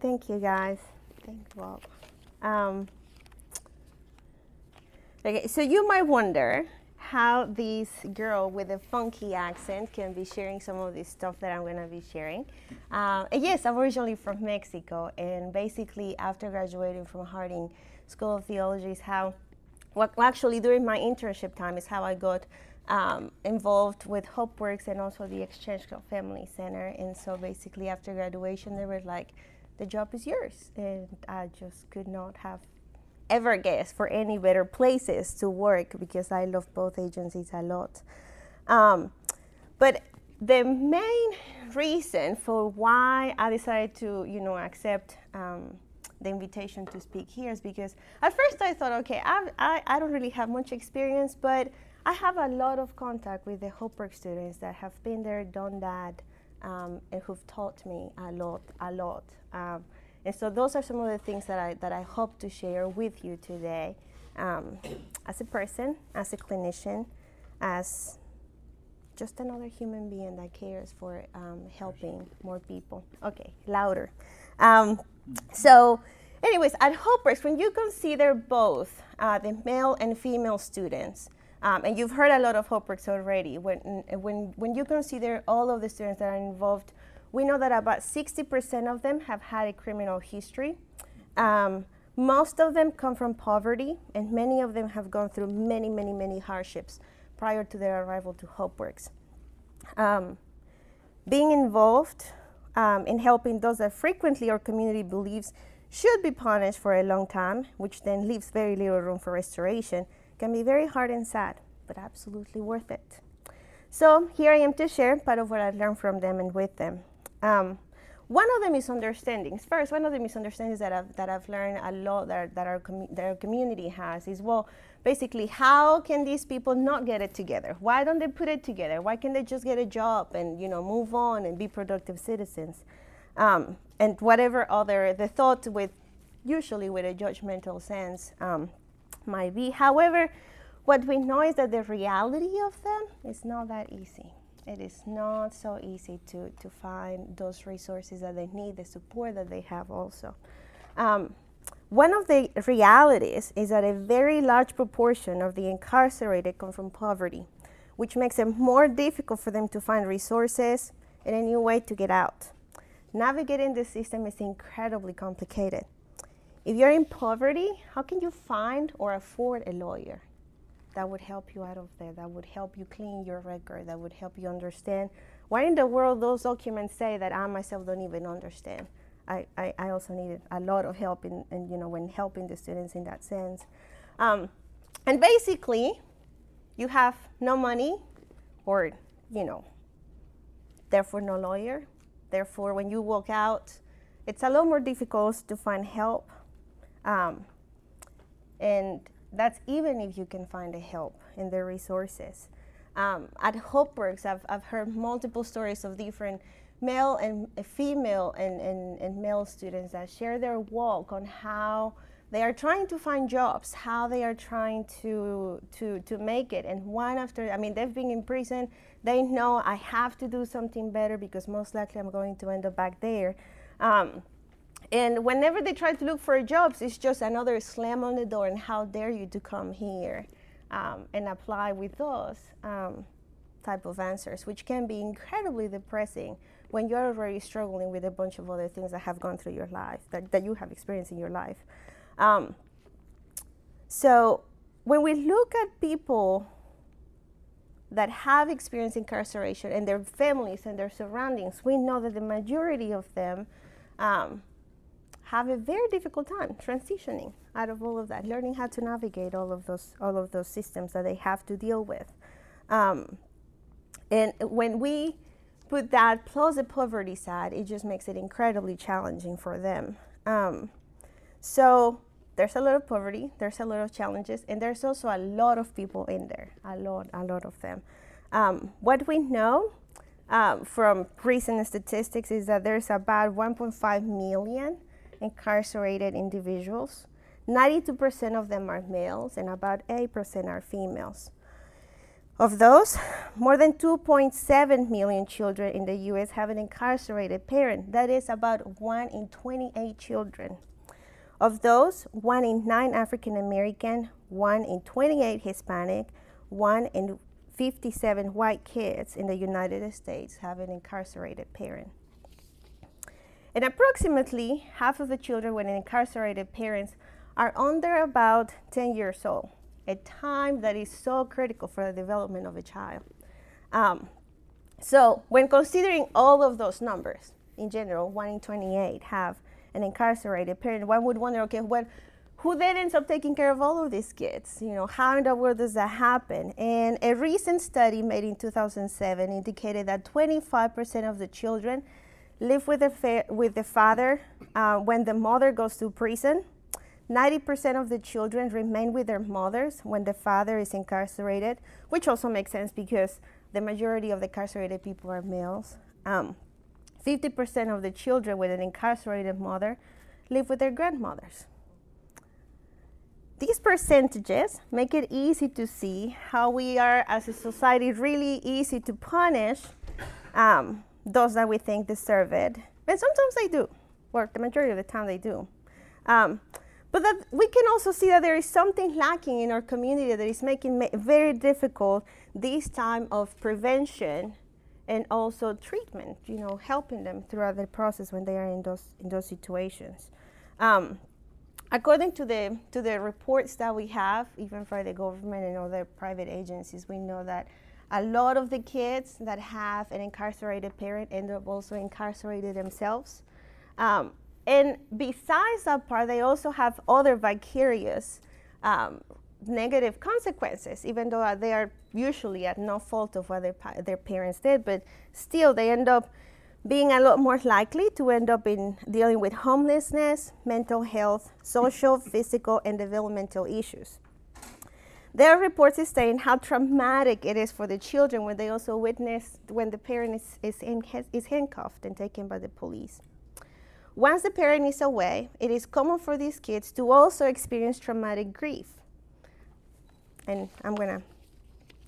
Thank you, guys. Thanks, Bob. Um, okay, so you might wonder how this girl with a funky accent can be sharing some of this stuff that I'm going to be sharing. Uh, yes, I'm originally from Mexico, and basically, after graduating from Harding School of Theology, is how, well, actually, during my internship time, is how I got um, involved with HopeWorks and also the Exchange Family Center. And so basically, after graduation, they were like, the job is yours. And I just could not have ever guessed for any better places to work because I love both agencies a lot. Um, but the main reason for why I decided to, you know, accept um, the invitation to speak here is because at first I thought, okay, I, I, I don't really have much experience, but I have a lot of contact with the HopeWorks students that have been there, done that, um, and who've taught me a lot, a lot. Um, and so those are some of the things that I, that I hope to share with you today um, as a person, as a clinician, as just another human being that cares for um, helping more people. Okay, louder. Um, so, anyways, at HopeWorks, when you consider both uh, the male and female students, um, and you've heard a lot of HopeWorks already. When, when, when you consider all of the students that are involved, we know that about 60% of them have had a criminal history. Um, most of them come from poverty, and many of them have gone through many, many, many hardships prior to their arrival to HopeWorks. Um, being involved um, in helping those that frequently our community believes should be punished for a long time, which then leaves very little room for restoration, can be very hard and sad, but absolutely worth it. So here I am to share part of what I've learned from them and with them. Um, one of the misunderstandings, first, one of the misunderstandings that I've, that I've learned a lot that, that, our, that our community has is, well, basically, how can these people not get it together? Why don't they put it together? Why can't they just get a job and, you know, move on and be productive citizens? Um, and whatever other, the thought with, usually with a judgmental sense, um, might be. However, what we know is that the reality of them is not that easy. It is not so easy to, to find those resources that they need, the support that they have also. Um, one of the realities is that a very large proportion of the incarcerated come from poverty, which makes it more difficult for them to find resources and a new way to get out. Navigating the system is incredibly complicated. If you're in poverty, how can you find or afford a lawyer that would help you out of there, that would help you clean your record, that would help you understand why in the world those documents say that I myself don't even understand? I, I, I also needed a lot of help in, in, you know, when helping the students in that sense. Um, and basically, you have no money or, you know, therefore no lawyer. Therefore, when you walk out, it's a lot more difficult to find help um, and that's even if you can find a help in the resources. Um, at HopeWorks, I've, I've heard multiple stories of different male and uh, female and, and, and male students that share their walk on how they are trying to find jobs, how they are trying to, to, to make it. And one after, I mean, they've been in prison, they know I have to do something better because most likely I'm going to end up back there. Um, and whenever they try to look for jobs, it's just another slam on the door and how dare you to come here um, and apply with those um, type of answers, which can be incredibly depressing when you're already struggling with a bunch of other things that have gone through your life, that, that you have experienced in your life. Um, so when we look at people that have experienced incarceration and their families and their surroundings, we know that the majority of them um, have a very difficult time transitioning out of all of that, learning how to navigate all of those all of those systems that they have to deal with. Um, and when we put that plus the poverty side, it just makes it incredibly challenging for them. Um, so there's a lot of poverty, there's a lot of challenges, and there's also a lot of people in there, a lot, a lot of them. Um, what we know um, from recent statistics is that there's about 1.5 million incarcerated individuals. 92% of them are males and about 8% are females. Of those, more than 2.7 million children in the US have an incarcerated parent. That is about 1 in 28 children. Of those, 1 in 9 African American, 1 in 28 Hispanic, 1 in 57 white kids in the United States have an incarcerated parent. And approximately half of the children with incarcerated parents are under about 10 years old a time that is so critical for the development of a child. Um, so, when considering all of those numbers, in general, 1 in 28 have an incarcerated parent, one would wonder, okay, what, who then ends up taking care of all of these kids? You know, how in the world does that happen? And a recent study made in 2007 indicated that 25% of the children live with the, fa- with the father uh, when the mother goes to prison 90% of the children remain with their mothers when the father is incarcerated, which also makes sense because the majority of the incarcerated people are males. Um, 50% of the children with an incarcerated mother live with their grandmothers. These percentages make it easy to see how we are, as a society, really easy to punish um, those that we think deserve it. And sometimes they do, or the majority of the time they do. Um, but that we can also see that there is something lacking in our community that is making it very difficult this time of prevention and also treatment, you know, helping them throughout the process when they are in those, in those situations. Um, according to the, to the reports that we have, even for the government and other private agencies, we know that a lot of the kids that have an incarcerated parent end up also incarcerated themselves. Um, and besides that part, they also have other vicarious um, negative consequences, even though they are usually at no fault of what their, their parents did, but still they end up being a lot more likely to end up in dealing with homelessness, mental health, social, physical, and developmental issues. There are reports saying how traumatic it is for the children when they also witness when the parent is, is, in, is handcuffed and taken by the police. Once the parent is away, it is common for these kids to also experience traumatic grief. And I'm to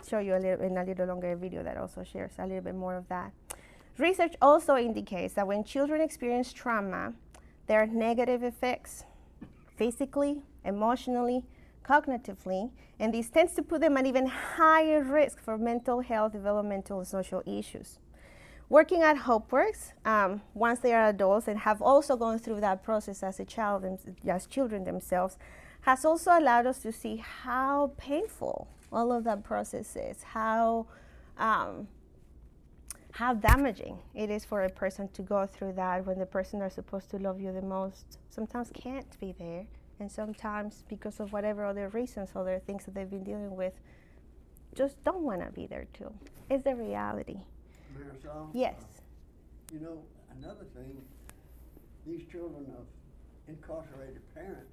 show you a little, in a little longer video that also shares a little bit more of that. Research also indicates that when children experience trauma, there are negative effects physically, emotionally, cognitively, and this tends to put them at even higher risk for mental health, developmental, and social issues. Working at HopeWorks, um, once they are adults and have also gone through that process as a child, as children themselves, has also allowed us to see how painful all of that process is, how um, how damaging it is for a person to go through that when the person they're supposed to love you the most sometimes can't be there, and sometimes because of whatever other reasons, other things that they've been dealing with, just don't want to be there too. It's the reality. Marisol? Yes. You know, another thing, these children of incarcerated parents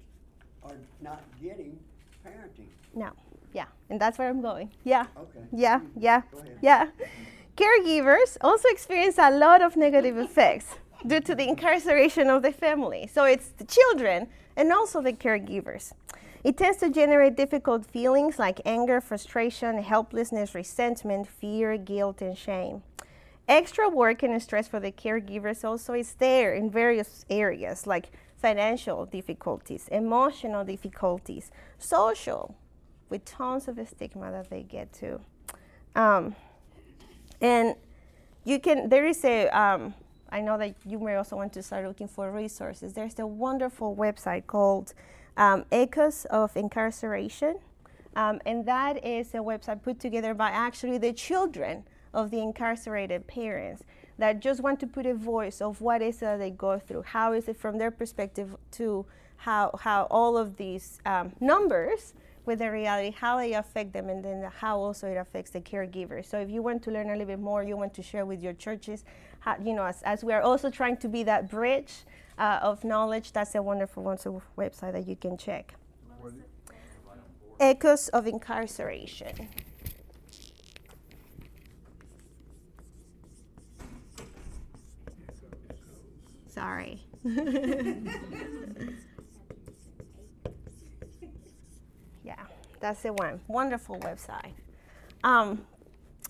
are not getting parenting. No. Yeah. And that's where I'm going. Yeah. Okay. Yeah. Yeah. Go ahead. Yeah. Caregivers also experience a lot of negative effects due to the incarceration of the family. So it's the children and also the caregivers. It tends to generate difficult feelings like anger, frustration, helplessness, resentment, fear, guilt, and shame. Extra work and stress for the caregivers also is there in various areas like financial difficulties, emotional difficulties, social, with tons of the stigma that they get to. Um, and you can, there is a, um, I know that you may also want to start looking for resources. There's a wonderful website called um, Echoes of Incarceration. Um, and that is a website put together by actually the children of the incarcerated parents that just want to put a voice of what is that they go through, how is it from their perspective to how, how all of these um, numbers with the reality, how they affect them, and then how also it affects the caregivers. So if you want to learn a little bit more, you want to share with your churches, how, you know, as, as we are also trying to be that bridge uh, of knowledge, that's a wonderful website that you can check. Echoes of Incarceration. Sorry. yeah, that's the one. Wonderful website. Um,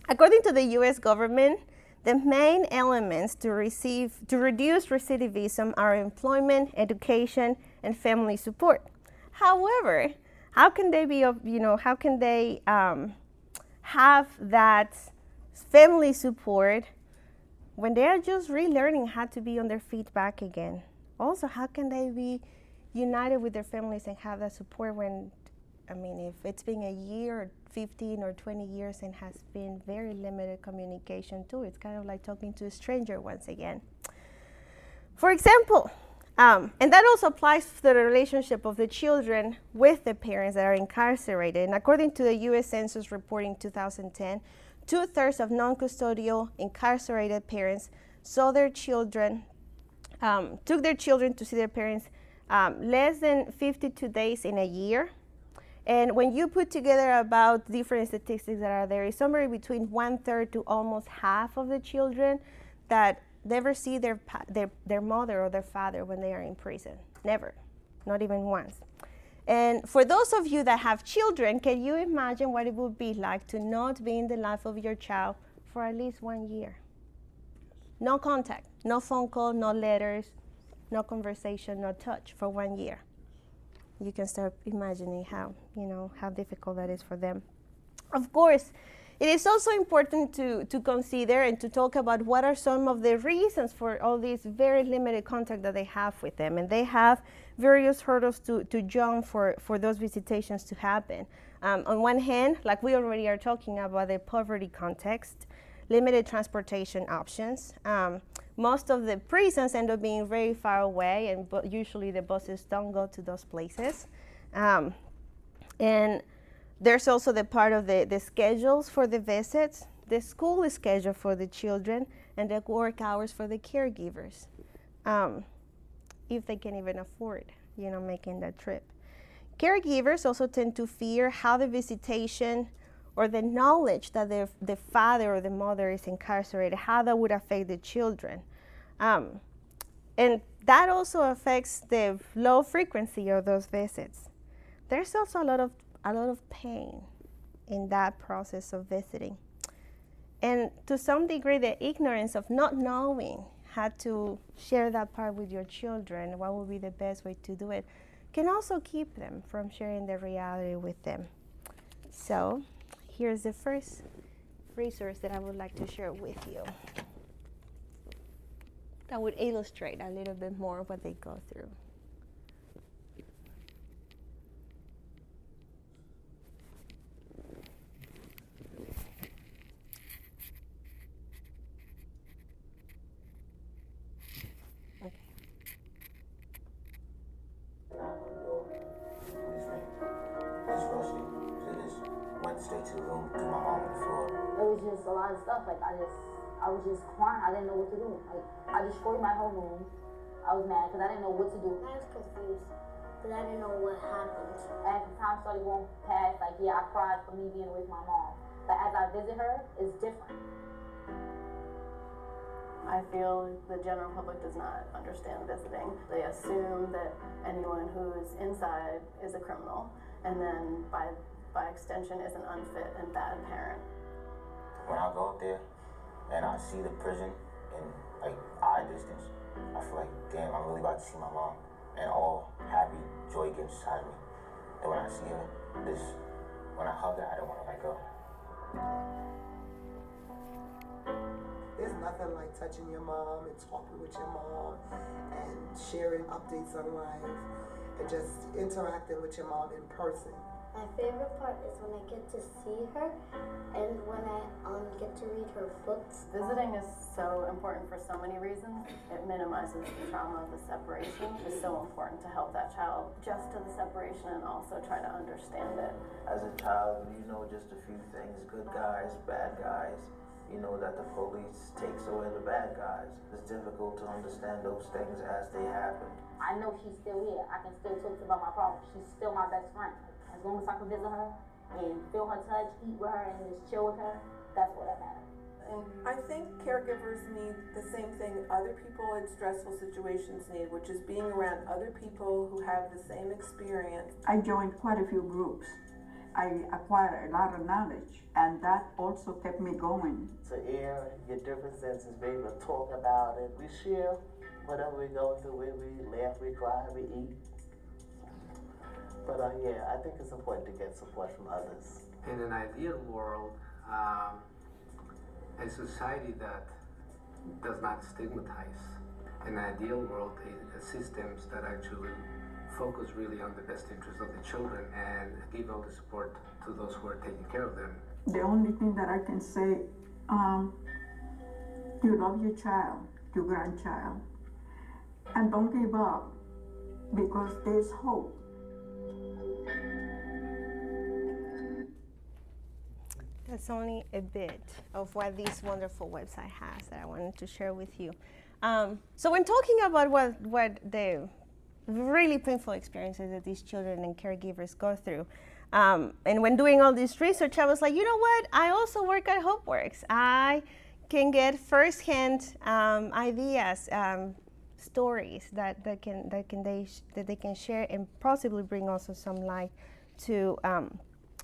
according to the U.S. government, the main elements to receive to reduce recidivism are employment, education, and family support. However, how can they be, of you know, how can they um, have that family support when they are just relearning how to be on their feet back again? Also, how can they be united with their families and have that support when, I mean, if it's been a year or 15 or 20 years and has been very limited communication too, it's kind of like talking to a stranger once again. For example, um, and that also applies to the relationship of the children with the parents that are incarcerated. And according to the U.S. Census report in 2010, two thirds of non custodial incarcerated parents saw their children, um, took their children to see their parents um, less than 52 days in a year. And when you put together about different statistics that are there, it's somewhere between one third to almost half of the children that never see their, their, their mother or their father when they are in prison. Never, not even once. And for those of you that have children, can you imagine what it would be like to not be in the life of your child for at least one year? No contact, no phone call, no letters, no conversation, no touch for one year. You can start imagining how, you know, how difficult that is for them. Of course, it is also important to, to consider and to talk about what are some of the reasons for all this very limited contact that they have with them. And they have various hurdles to, to jump for, for those visitations to happen. Um, on one hand, like we already are talking about the poverty context, limited transportation options. Um, most of the prisons end up being very far away, and usually the buses don't go to those places. Um, and there's also the part of the, the schedules for the visits, the school schedule for the children, and the work hours for the caregivers, um, if they can even afford, you know, making that trip. Caregivers also tend to fear how the visitation or the knowledge that the, the father or the mother is incarcerated, how that would affect the children. Um, and that also affects the low frequency of those visits. There's also a lot of a lot of pain in that process of visiting. And to some degree, the ignorance of not knowing how to share that part with your children, what would be the best way to do it, can also keep them from sharing the reality with them. So, here's the first resource that I would like to share with you that would illustrate a little bit more what they go through. Stuff. Like I just, I was just crying. I didn't know what to do. Like I destroyed my whole room. I was mad because I didn't know what to do. I was confused because I didn't know what happened. And time started going past, like yeah, I cried for me being with my mom. But as I visit her, it's different. I feel the general public does not understand visiting. They assume that anyone who's inside is a criminal, and then by by extension is an unfit and bad parent when I go up there and I see the prison in like eye distance, I feel like, damn, I'm really about to see my mom. And all happy joy gets inside me. And when I see her, this, when I hug her, I don't want to let go. There's nothing like touching your mom and talking with your mom and sharing updates on life and just interacting with your mom in person. My favorite part is when I get to see her and when I um, get to read her books. Visiting is so important for so many reasons. It minimizes the trauma of the separation. It's so important to help that child just to the separation and also try to understand it. As a child, you know just a few things good guys, bad guys. You know that the police takes away the bad guys. It's difficult to understand those things as they happen. I know she's still here. I can still talk about my problems. She's still my best friend. As long as I can visit her and feel her touch, eat with her, and just chill with her, that's what I matter. And I think caregivers need the same thing other people in stressful situations need, which is being around other people who have the same experience. I joined quite a few groups. I acquired a lot of knowledge, and that also kept me going. To air your differences, be able to talk about it. We share whatever we go through, we, we laugh, we cry, we eat. But uh, yeah, I think it's important to get support from others. In an ideal world, um, a society that does not stigmatize, an ideal world, a, a systems that actually focus really on the best interest of the children and give all the support to those who are taking care of them. The only thing that I can say, um, you love your child, your grandchild, and don't give up because there's hope. That's only a bit of what this wonderful website has that I wanted to share with you. Um, so, when talking about what, what the really painful experiences that these children and caregivers go through, um, and when doing all this research, I was like, you know what? I also work at HopeWorks. I can get firsthand um, ideas, um, stories that, that can that can they sh- that they can share and possibly bring also some light to um,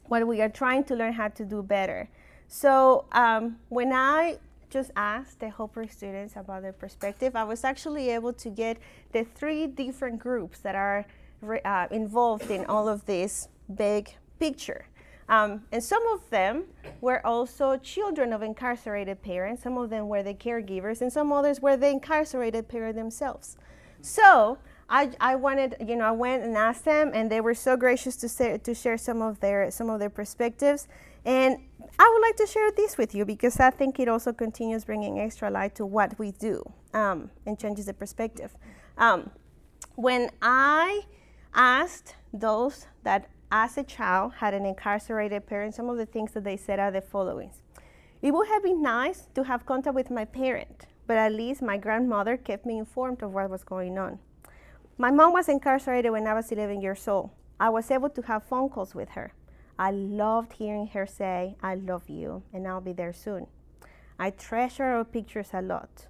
what we are trying to learn how to do better. So um, when I just asked the Hopper students about their perspective, I was actually able to get the three different groups that are uh, involved in all of this big picture. Um, and some of them were also children of incarcerated parents. Some of them were the caregivers, and some others were the incarcerated parent themselves. So I, I wanted, you know, I went and asked them, and they were so gracious to say, to share some of their some of their perspectives. And I would like to share this with you because I think it also continues bringing extra light to what we do um, and changes the perspective. Um, when I asked those that as a child had an incarcerated parent, some of the things that they said are the following. It would have been nice to have contact with my parent, but at least my grandmother kept me informed of what was going on. My mom was incarcerated when I was 11 years old. I was able to have phone calls with her. I loved hearing her say, I love you, and I'll be there soon. I treasure our pictures a lot.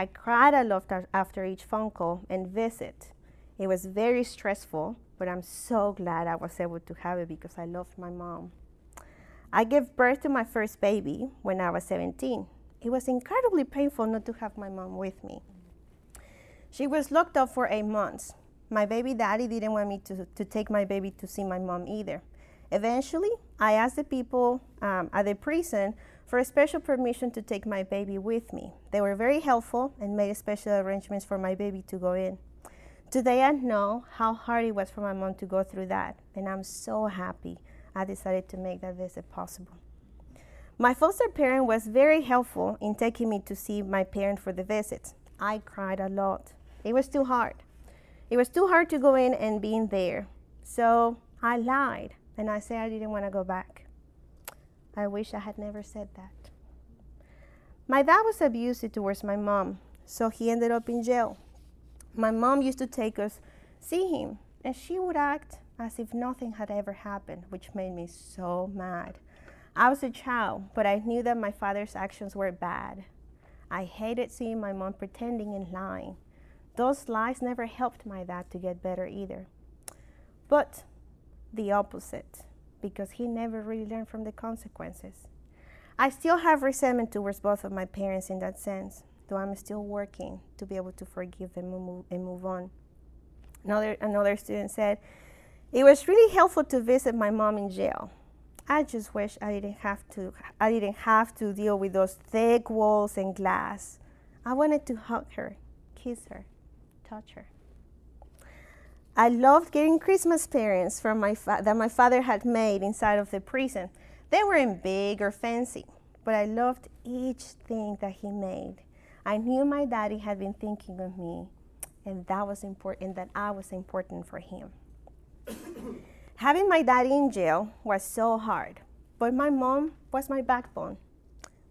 I cried a lot after each phone call and visit. It was very stressful, but I'm so glad I was able to have it because I loved my mom. I gave birth to my first baby when I was 17. It was incredibly painful not to have my mom with me. She was locked up for eight months. My baby daddy didn't want me to, to take my baby to see my mom either. Eventually, I asked the people um, at the prison for a special permission to take my baby with me. They were very helpful and made special arrangements for my baby to go in. Today, I know how hard it was for my mom to go through that, and I'm so happy I decided to make that visit possible. My foster parent was very helpful in taking me to see my parent for the visit. I cried a lot. It was too hard. It was too hard to go in and be in there. So I lied and I said I didn't want to go back. I wish I had never said that. My dad was abusive towards my mom, so he ended up in jail my mom used to take us see him, and she would act as if nothing had ever happened, which made me so mad. I was a child, but I knew that my father's actions were bad. I hated seeing my mom pretending and lying. Those lies never helped my dad to get better either. But the opposite, because he never really learned from the consequences. I still have resentment towards both of my parents in that sense though I'm still working to be able to forgive move, and move on. Another, another student said, It was really helpful to visit my mom in jail. I just wish I didn't have to I didn't have to deal with those thick walls and glass. I wanted to hug her, kiss her, touch her. I loved getting Christmas parents from my fa- that my father had made inside of the prison. They weren't big or fancy, but I loved each thing that he made. I knew my daddy had been thinking of me, and that was important, that I was important for him. Having my daddy in jail was so hard, but my mom was my backbone,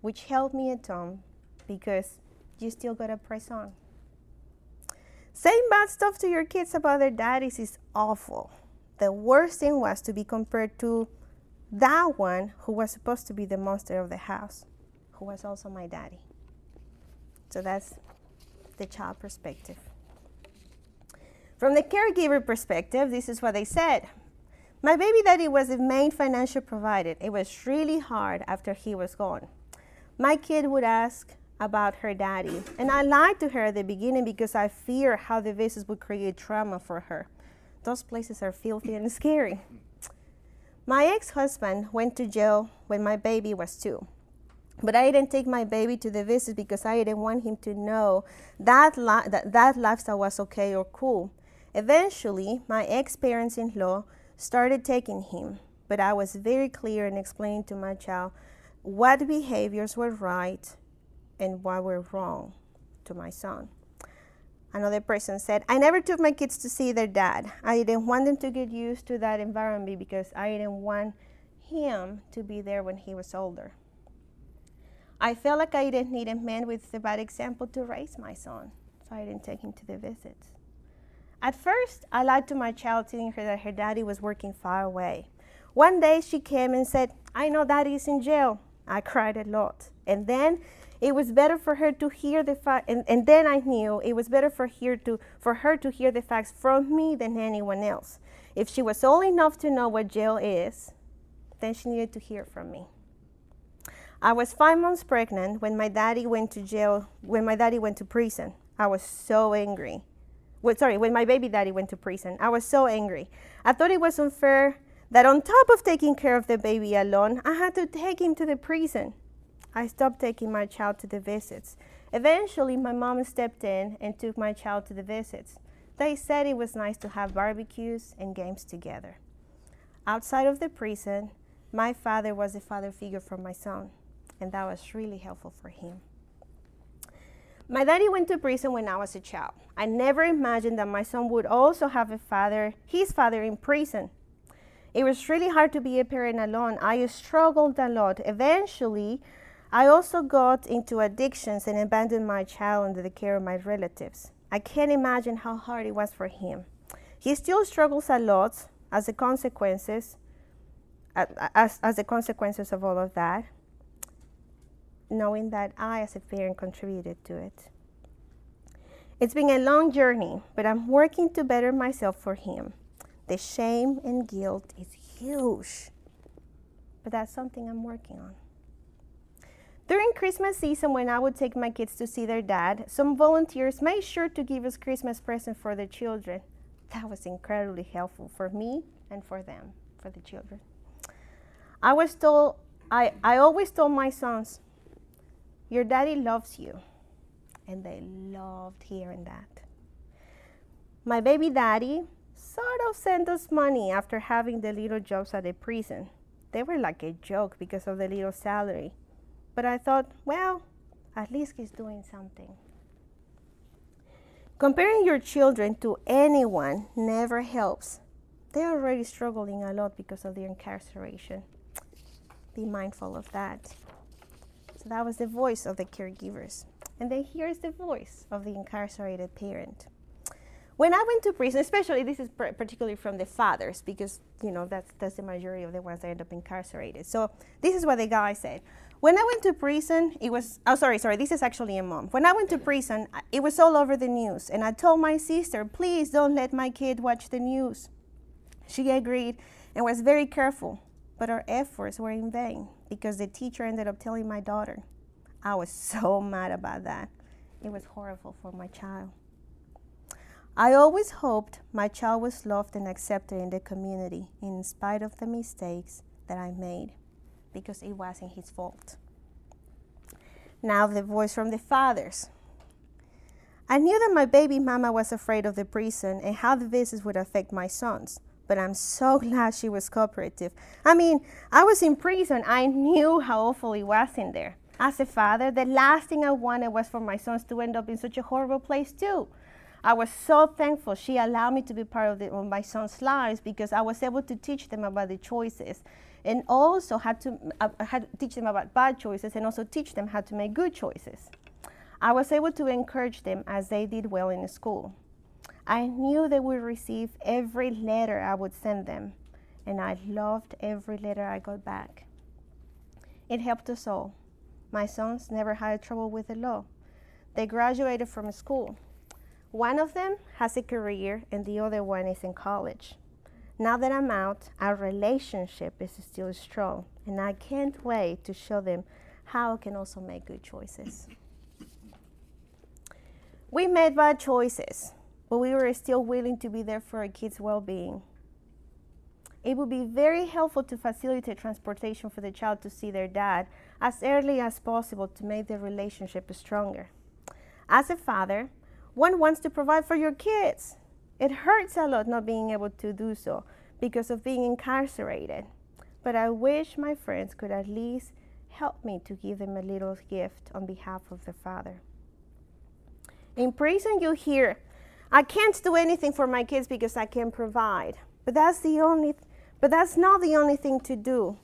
which helped me a ton because you still gotta press on. Saying bad stuff to your kids about their daddies is awful. The worst thing was to be compared to that one who was supposed to be the monster of the house, who was also my daddy. So that's the child perspective. From the caregiver perspective, this is what they said. My baby daddy was the main financial provider. It was really hard after he was gone. My kid would ask about her daddy, and I lied to her at the beginning because I fear how the visits would create trauma for her. Those places are filthy and scary. My ex husband went to jail when my baby was two. But I didn't take my baby to the visits because I didn't want him to know that, li- that that lifestyle was okay or cool. Eventually, my ex parents in law started taking him, but I was very clear in explaining to my child what behaviors were right and what were wrong to my son. Another person said, I never took my kids to see their dad. I didn't want them to get used to that environment because I didn't want him to be there when he was older. I felt like I didn't need a man with a bad example to raise my son, so I didn't take him to the visits. At first, I lied to my child, telling her that her daddy was working far away. One day, she came and said, I know daddy's in jail. I cried a lot. And then it was better for her to hear the fact, and, and then I knew it was better for her, to, for her to hear the facts from me than anyone else. If she was old enough to know what jail is, then she needed to hear from me. I was five months pregnant when my daddy went to jail, when my daddy went to prison. I was so angry. Well, sorry, when my baby daddy went to prison. I was so angry. I thought it was unfair that on top of taking care of the baby alone, I had to take him to the prison. I stopped taking my child to the visits. Eventually, my mom stepped in and took my child to the visits. They said it was nice to have barbecues and games together. Outside of the prison, my father was a father figure for my son, and that was really helpful for him. My daddy went to prison when I was a child. I never imagined that my son would also have a father, his father in prison. It was really hard to be a parent alone. I struggled a lot. Eventually, I also got into addictions and abandoned my child under the care of my relatives. I can't imagine how hard it was for him. He still struggles a lot as a consequences as, as the consequences of all of that, knowing that I, as a parent, contributed to it. It's been a long journey, but I'm working to better myself for him. The shame and guilt is huge, but that's something I'm working on. During Christmas season, when I would take my kids to see their dad, some volunteers made sure to give us Christmas presents for the children. That was incredibly helpful for me and for them, for the children. I was told, I, I always told my sons, your daddy loves you. And they loved hearing that. My baby daddy sort of sent us money after having the little jobs at the prison. They were like a joke because of the little salary. But I thought, well, at least he's doing something. Comparing your children to anyone never helps. They're already struggling a lot because of their incarceration. Be mindful of that. So that was the voice of the caregivers. And then here's the voice of the incarcerated parent. When I went to prison, especially this is particularly from the fathers, because you know that's that's the majority of the ones that end up incarcerated. So this is what the guy said. When I went to prison, it was oh sorry sorry this is actually a mom. When I went to prison, it was all over the news, and I told my sister, please don't let my kid watch the news. She agreed and was very careful, but our efforts were in vain because the teacher ended up telling my daughter. I was so mad about that. It was horrible for my child. I always hoped my child was loved and accepted in the community in spite of the mistakes that I made because it wasn't his fault. Now, the voice from the fathers. I knew that my baby mama was afraid of the prison and how the visits would affect my sons, but I'm so glad she was cooperative. I mean, I was in prison, I knew how awful it was in there. As a father, the last thing I wanted was for my sons to end up in such a horrible place, too. I was so thankful she allowed me to be part of, the, of my son's lives because I was able to teach them about the choices and also had to, uh, had to teach them about bad choices and also teach them how to make good choices. I was able to encourage them as they did well in school. I knew they would receive every letter I would send them, and I loved every letter I got back. It helped us all. My sons never had trouble with the law. They graduated from school. One of them has a career, and the other one is in college. Now that I'm out, our relationship is still strong, and I can't wait to show them how I can also make good choices. We made bad choices, but we were still willing to be there for our kids' well being. It would be very helpful to facilitate transportation for the child to see their dad as early as possible to make the relationship stronger. As a father, one wants to provide for your kids. It hurts a lot not being able to do so because of being incarcerated. But I wish my friends could at least help me to give them a little gift on behalf of the father. In prison, you hear, I can't do anything for my kids because I can't provide. But that's the only but that's not the only thing to do.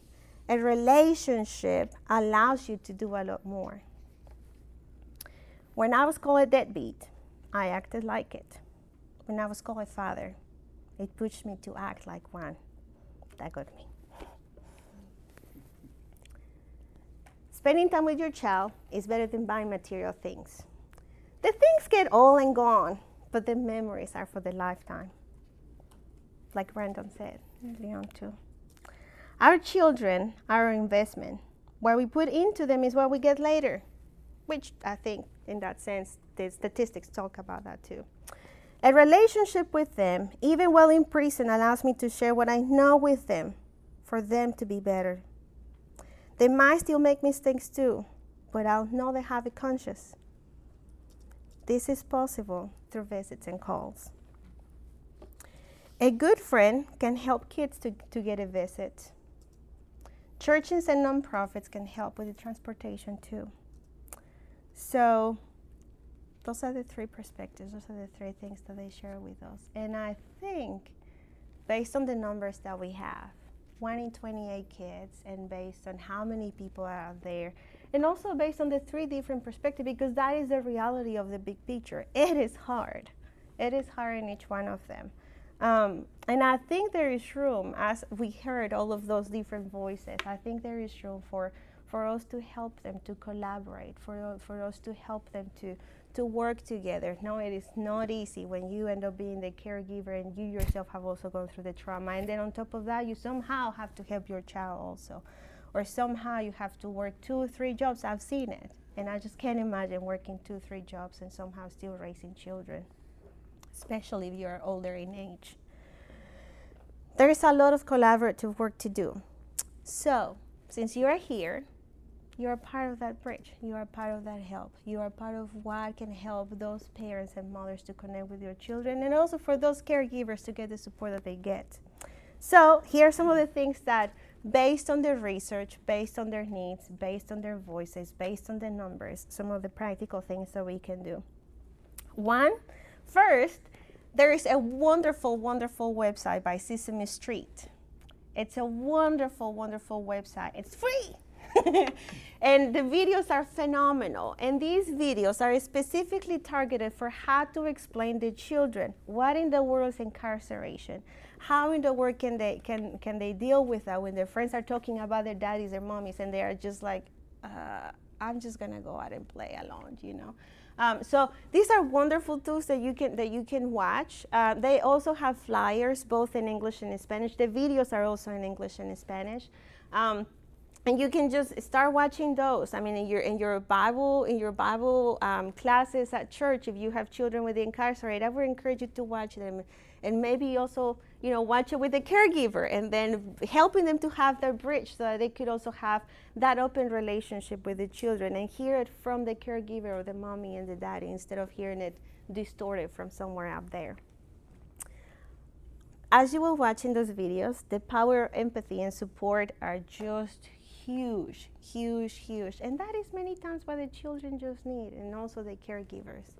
A relationship allows you to do a lot more. When I was called a deadbeat, I acted like it. When I was called a father, it pushed me to act like one. That got me. Spending time with your child is better than buying material things. The things get old and gone, but the memories are for the lifetime. Like Brandon said early on, too. Our children are our investment. What we put into them is what we get later, which I think, in that sense, the statistics talk about that too. A relationship with them, even while in prison, allows me to share what I know with them for them to be better. They might still make mistakes too, but I'll know they have a conscience. This is possible through visits and calls. A good friend can help kids to, to get a visit. Churches and nonprofits can help with the transportation too. So, those are the three perspectives, those are the three things that they share with us. And I think, based on the numbers that we have, 1 in 28 kids, and based on how many people are out there, and also based on the three different perspectives, because that is the reality of the big picture. It is hard. It is hard in each one of them. Um, and I think there is room, as we heard all of those different voices, I think there is room for, for us to help them to collaborate, for, for us to help them to, to work together. No, it is not easy when you end up being the caregiver and you yourself have also gone through the trauma. And then on top of that, you somehow have to help your child also. Or somehow you have to work two or three jobs. I've seen it. And I just can't imagine working two, three jobs and somehow still raising children especially if you're older in age. There is a lot of collaborative work to do. So, since you are here, you are part of that bridge. You are part of that help. You are part of what can help those parents and mothers to connect with your children and also for those caregivers to get the support that they get. So, here are some of the things that, based on their research, based on their needs, based on their voices, based on the numbers, some of the practical things that we can do. One, First, there is a wonderful, wonderful website by Sesame Street. It's a wonderful, wonderful website. It's free. and the videos are phenomenal. And these videos are specifically targeted for how to explain to children what in the world is incarceration. How in the world can they can can they deal with that when their friends are talking about their daddies or mommies and they are just like, uh, I'm just gonna go out and play alone, you know. Um, so these are wonderful tools that you can that you can watch. Uh, they also have flyers both in English and in Spanish. The videos are also in English and in Spanish. Um, and you can just start watching those. I mean, in your in your Bible in your Bible um, classes at church, if you have children with the incarcerated, I would encourage you to watch them, and maybe also you know watch it with a caregiver, and then helping them to have their bridge so that they could also have that open relationship with the children and hear it from the caregiver or the mommy and the daddy instead of hearing it distorted from somewhere out there. As you were watching those videos, the power empathy and support are just huge, huge, huge. And that is many times what the children just need and also the caregivers.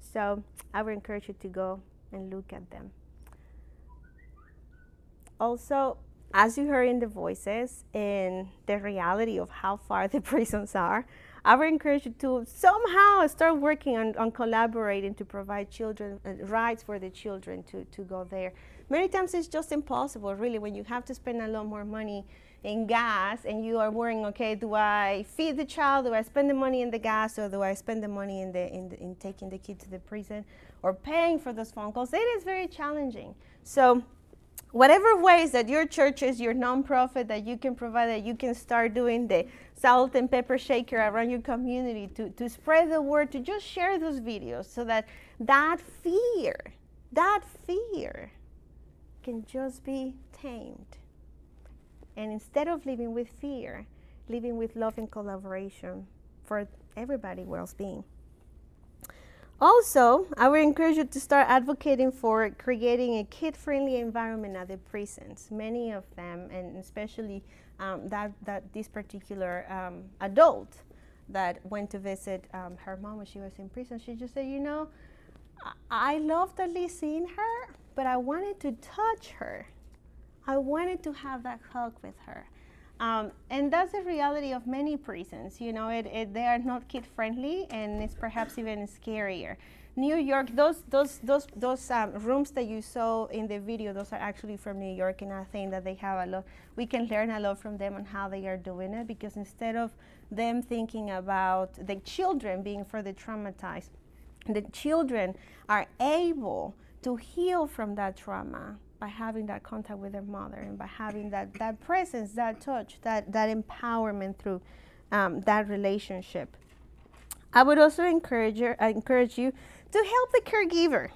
So I would encourage you to go and look at them. Also, as you heard in the voices and the reality of how far the prisons are, I would encourage you to somehow start working on, on collaborating to provide children uh, rights for the children to, to go there. Many times it's just impossible, really, when you have to spend a lot more money in gas and you are worrying, okay, do I feed the child? Do I spend the money in the gas or do I spend the money in, the, in, the, in taking the kid to the prison or paying for those phone calls? It is very challenging. So whatever ways that your church is your nonprofit, that you can provide, that you can start doing the salt and pepper shaker around your community to, to spread the word, to just share those videos so that that fear, that fear can just be tamed. And instead of living with fear, living with love and collaboration for everybody well being. Also, I would encourage you to start advocating for creating a kid friendly environment at the prisons. Many of them, and especially um, that, that this particular um, adult that went to visit um, her mom when she was in prison, she just said, You know, I, I loved at least seeing her, but I wanted to touch her. I wanted to have that hug with her. Um, and that's the reality of many prisons. You know, it, it, they are not kid friendly, and it's perhaps even scarier. New York, those those those those um, rooms that you saw in the video, those are actually from New York, and I think that they have a lot. We can learn a lot from them on how they are doing it, because instead of them thinking about the children being further traumatized, the children are able to heal from that trauma by having that contact with their mother and by having that, that presence, that touch, that, that empowerment through um, that relationship. I would also encourage, encourage you to help the caregiver.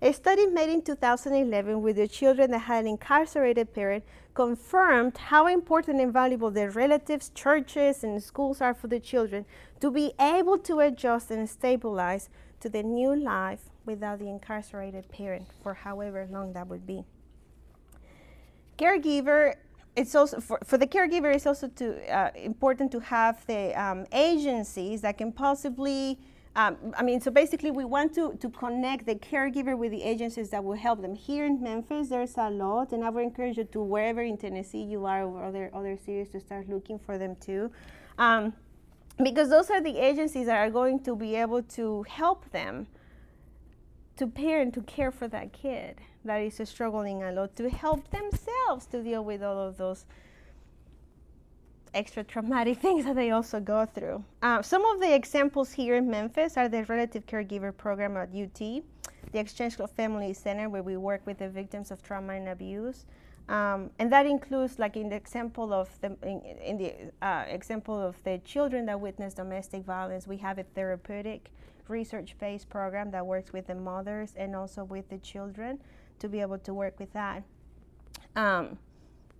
A study made in 2011 with the children that had an incarcerated parent confirmed how important and valuable their relatives, churches, and schools are for the children to be able to adjust and stabilize to the new life without the incarcerated parent for however long that would be. Caregiver, it's also for, for the caregiver, it's also to, uh, important to have the um, agencies that can possibly. Um, I mean, so basically, we want to, to connect the caregiver with the agencies that will help them. Here in Memphis, there's a lot, and I would encourage you to wherever in Tennessee you are or other other cities to start looking for them too. Um, because those are the agencies that are going to be able to help them to parent to care for that kid that is struggling a lot to help themselves to deal with all of those extra traumatic things that they also go through. Uh, some of the examples here in Memphis are the relative caregiver program at UT, the Exchange Club Family Center, where we work with the victims of trauma and abuse. Um, and that includes, like in the example of the in, in the uh, example of the children that witness domestic violence, we have a therapeutic research-based program that works with the mothers and also with the children to be able to work with that. Um,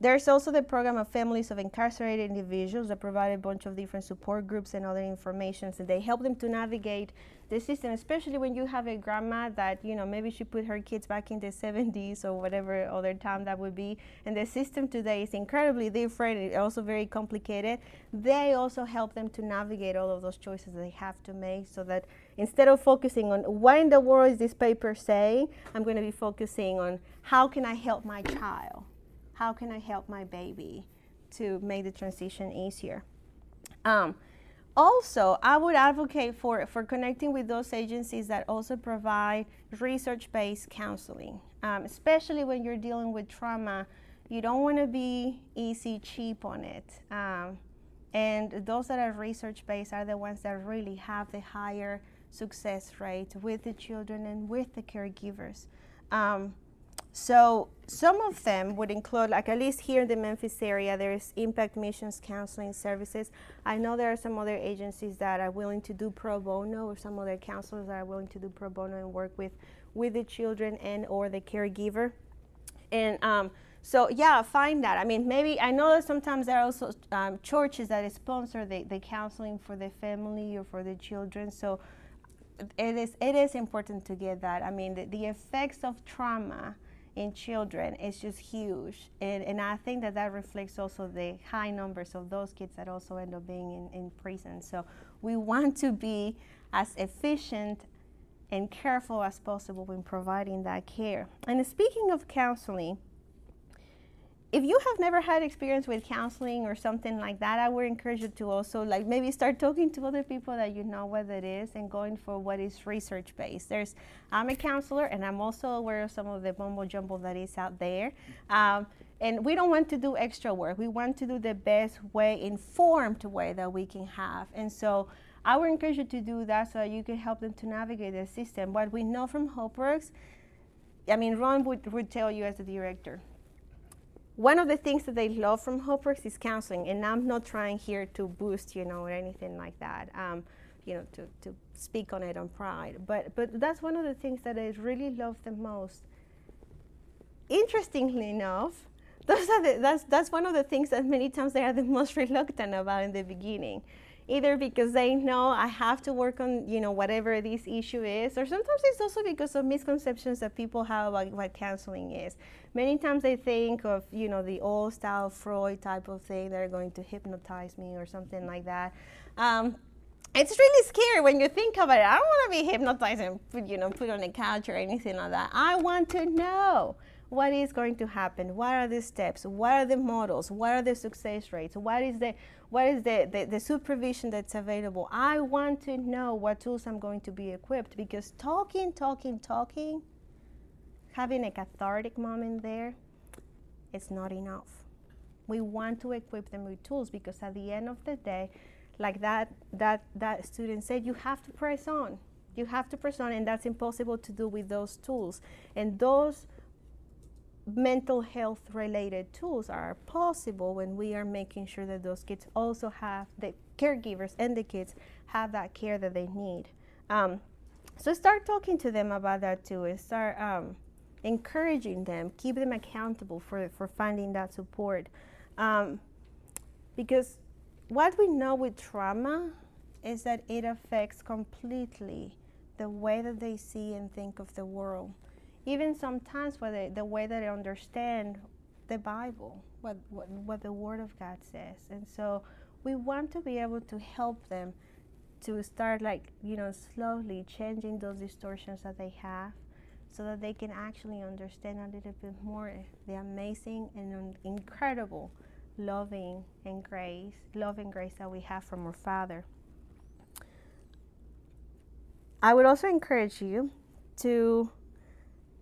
there's also the program of families of incarcerated individuals that provide a bunch of different support groups and other information, and they help them to navigate the system, especially when you have a grandma that, you know, maybe she put her kids back in the 70s or whatever other time that would be, and the system today is incredibly different, also very complicated. They also help them to navigate all of those choices they have to make so that instead of focusing on what in the world is this paper saying, I'm going to be focusing on how can I help my child how can I help my baby to make the transition easier? Um, also, I would advocate for, for connecting with those agencies that also provide research based counseling, um, especially when you're dealing with trauma. You don't want to be easy, cheap on it. Um, and those that are research based are the ones that really have the higher success rate with the children and with the caregivers. Um, so some of them would include, like at least here in the Memphis area, there's Impact Missions Counseling Services. I know there are some other agencies that are willing to do pro bono, or some other counselors that are willing to do pro bono and work with with the children and or the caregiver. And um, so yeah, find that. I mean, maybe I know that sometimes there are also um, churches that sponsor the, the counseling for the family or for the children. So it is it is important to get that. I mean, the, the effects of trauma in children is just huge. And, and I think that that reflects also the high numbers of those kids that also end up being in, in prison. So we want to be as efficient and careful as possible when providing that care. And speaking of counseling, if you have never had experience with counseling or something like that, I would encourage you to also like maybe start talking to other people that you know what it is and going for what is research based. There's I'm a counselor and I'm also aware of some of the mumbo jumbo that is out there. Um, and we don't want to do extra work. We want to do the best way, informed way that we can have. And so I would encourage you to do that so that you can help them to navigate the system. What we know from HopeWorks, I mean, Ron would, would tell you as a director one of the things that they love from Hopeworks is counseling, and I'm not trying here to boost, you know, or anything like that. Um, you know, to, to speak on it on pride. But but that's one of the things that I really love the most. Interestingly enough, those are the, that's that's one of the things that many times they are the most reluctant about in the beginning either because they know I have to work on, you know, whatever this issue is, or sometimes it's also because of misconceptions that people have about what counseling is. Many times they think of, you know, the old style Freud type of thing, they're going to hypnotize me or something like that. Um, it's really scary when you think about it. I don't want to be hypnotized and put, you know, put on a couch or anything like that. I want to know what is going to happen? What are the steps? What are the models? What are the success rates? What is the what is the, the, the, supervision that's available? I want to know what tools i'm going to be equipped because talking talking talking having a cathartic moment there is not enough. We want to equip them with tools because at the end of the day like that that that student said you have to press on. You have to press on and that's impossible to do with those tools. And those mental health related tools are possible when we are making sure that those kids also have the caregivers and the kids have that care that they need. Um, so start talking to them about that too and start um, encouraging them, keep them accountable for, for finding that support. Um, because what we know with trauma is that it affects completely the way that they see and think of the world even sometimes for the, the way that they understand the Bible, what, what, what the Word of God says. And so we want to be able to help them to start, like, you know, slowly changing those distortions that they have so that they can actually understand a little bit more the amazing and incredible loving and grace, love and grace that we have from our Father. I would also encourage you to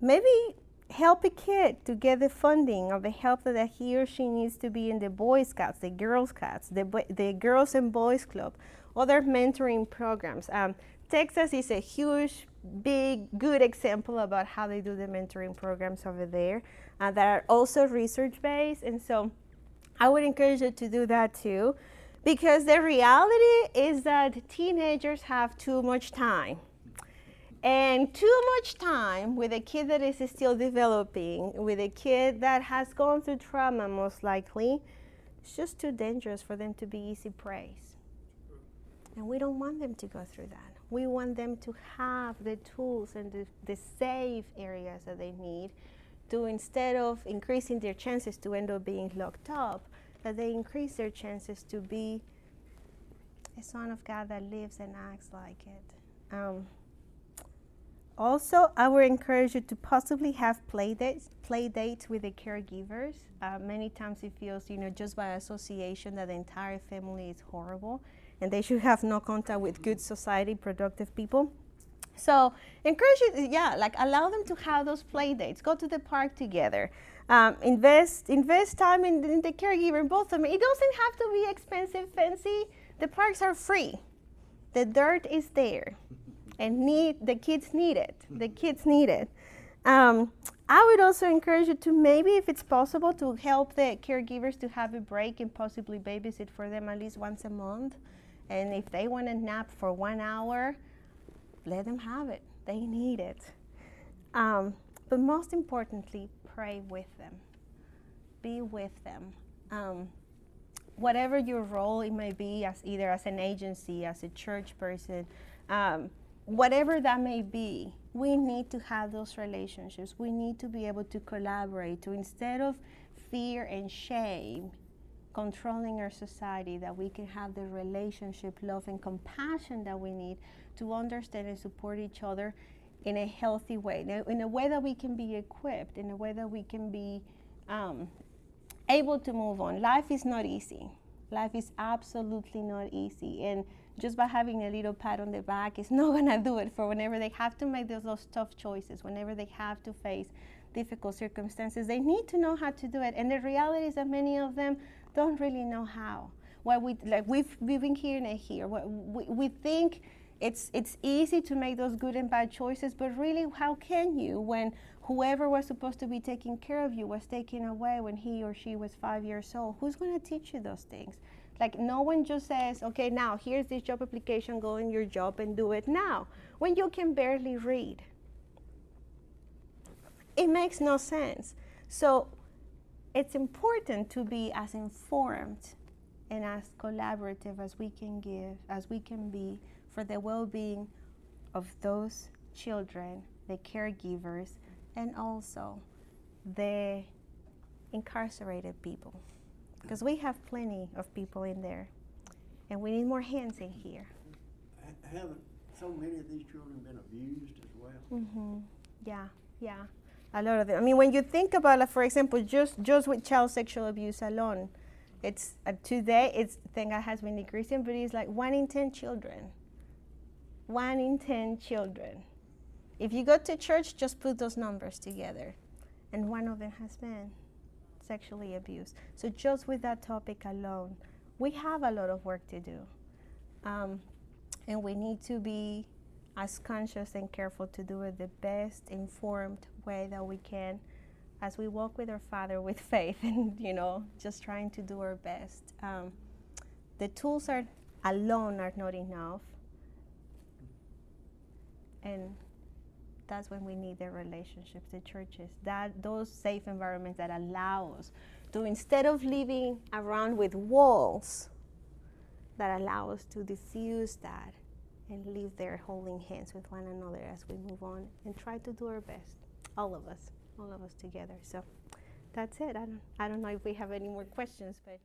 maybe help a kid to get the funding or the help that he or she needs to be in the Boy Scouts, the Girl Scouts, the, the Girls and Boys Club, other mentoring programs. Um, Texas is a huge, big, good example about how they do the mentoring programs over there uh, that are also research based. And so I would encourage you to do that too, because the reality is that teenagers have too much time and too much time with a kid that is still developing, with a kid that has gone through trauma, most likely, it's just too dangerous for them to be easy prey. And we don't want them to go through that. We want them to have the tools and the, the safe areas that they need to instead of increasing their chances to end up being locked up, that they increase their chances to be a son of God that lives and acts like it. Um, also, I would encourage you to possibly have play dates, play dates with the caregivers. Uh, many times it feels, you know, just by association that the entire family is horrible and they should have no contact with good society, productive people. So encourage you, yeah, like allow them to have those play dates. Go to the park together. Um, invest invest time in, in the caregiver, both of them. It doesn't have to be expensive, fancy. The parks are free. The dirt is there and need the kids need it. The kids need it. Um, I would also encourage you to maybe, if it's possible, to help the caregivers to have a break and possibly babysit for them at least once a month. And if they want a nap for one hour, let them have it. They need it. Um, but most importantly, pray with them. Be with them. Um, whatever your role it may be, as either as an agency, as a church person, um, whatever that may be, we need to have those relationships. We need to be able to collaborate to instead of fear and shame controlling our society, that we can have the relationship, love, and compassion that we need to understand and support each other in a healthy way, Now, in a way that we can be equipped, in a way that we can be um, able to move on. Life is not easy. Life is absolutely not easy. And just by having a little pat on the back is not gonna do it for whenever they have to make those, those tough choices, whenever they have to face difficult circumstances. They need to know how to do it. And the reality is that many of them don't really know how. What we like we've we've been hearing it here. What we, we think it's it's easy to make those good and bad choices, but really how can you when whoever was supposed to be taking care of you was taken away when he or she was five years old. Who's going to teach you those things? Like, no one just says, okay, now here's this job application, go in your job and do it now, when you can barely read. It makes no sense. So, it's important to be as informed and as collaborative as we can give, as we can be for the well being of those children, the caregivers, and also the incarcerated people. Because we have plenty of people in there, and we need more hands in here. Haven't so many of these children been abused as well? Mm-hmm. Yeah, yeah, a lot of them. I mean, when you think about it, for example, just just with child sexual abuse alone, it's uh, today it's thank God has been decreasing, but it's like one in ten children. One in ten children. If you go to church, just put those numbers together, and one of them has been sexually abused. So just with that topic alone, we have a lot of work to do, um, and we need to be as conscious and careful to do it the best informed way that we can as we walk with our Father with faith and, you know, just trying to do our best. Um, the tools are alone are not enough. And that's when we need the relationships, the churches, that those safe environments that allow us to instead of living around with walls, that allow us to diffuse that and live there holding hands with one another as we move on and try to do our best, all of us all of us together. So that's it. I don't, I don't know if we have any more questions, but.